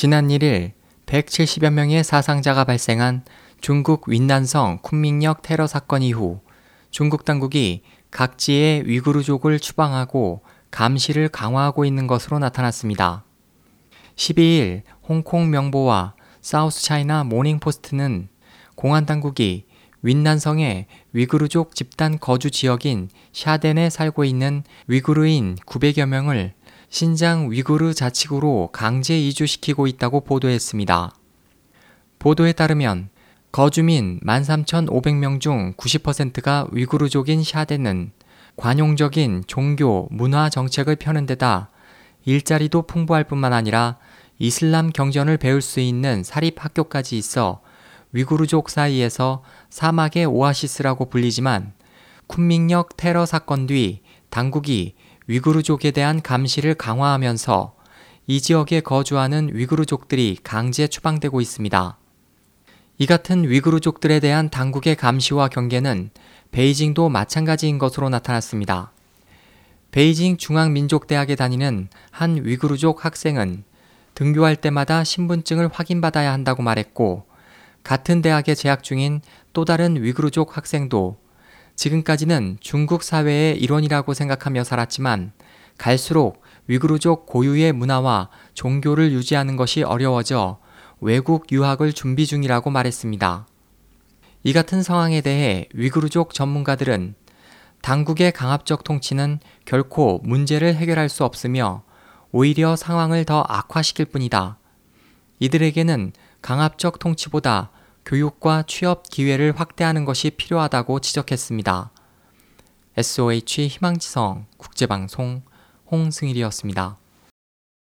지난 1일 170여 명의 사상자가 발생한 중국 윈난성 쿤밍역 테러 사건 이후 중국 당국이 각지의 위구르족을 추방하고 감시를 강화하고 있는 것으로 나타났습니다. 12일 홍콩 명보와 사우스 차이나 모닝포스트는 공안 당국이 윈난성의 위구르족 집단 거주 지역인 샤덴에 살고 있는 위구르인 900여 명을 신장 위구르 자치구로 강제 이주시키고 있다고 보도했습니다. 보도에 따르면 거주민 13,500명 중 90%가 위구르족인 샤덴은 관용적인 종교, 문화 정책을 펴는 데다 일자리도 풍부할 뿐만 아니라 이슬람 경전을 배울 수 있는 사립학교까지 있어 위구르족 사이에서 사막의 오아시스라고 불리지만 쿤밍역 테러 사건 뒤 당국이 위구르족에 대한 감시를 강화하면서 이 지역에 거주하는 위구르족들이 강제 추방되고 있습니다. 이 같은 위구르족들에 대한 당국의 감시와 경계는 베이징도 마찬가지인 것으로 나타났습니다. 베이징 중앙민족대학에 다니는 한 위구르족 학생은 등교할 때마다 신분증을 확인받아야 한다고 말했고, 같은 대학에 재학 중인 또 다른 위구르족 학생도 지금까지는 중국 사회의 일원이라고 생각하며 살았지만 갈수록 위구르족 고유의 문화와 종교를 유지하는 것이 어려워져 외국 유학을 준비 중이라고 말했습니다. 이 같은 상황에 대해 위구르족 전문가들은 당국의 강압적 통치는 결코 문제를 해결할 수 없으며 오히려 상황을 더 악화시킬 뿐이다. 이들에게는 강압적 통치보다 교육과 취업 기회를 확대하는 것이 필요하다고 지적했습니다. SOH 희망지성 국제방송 홍승일이었습니다.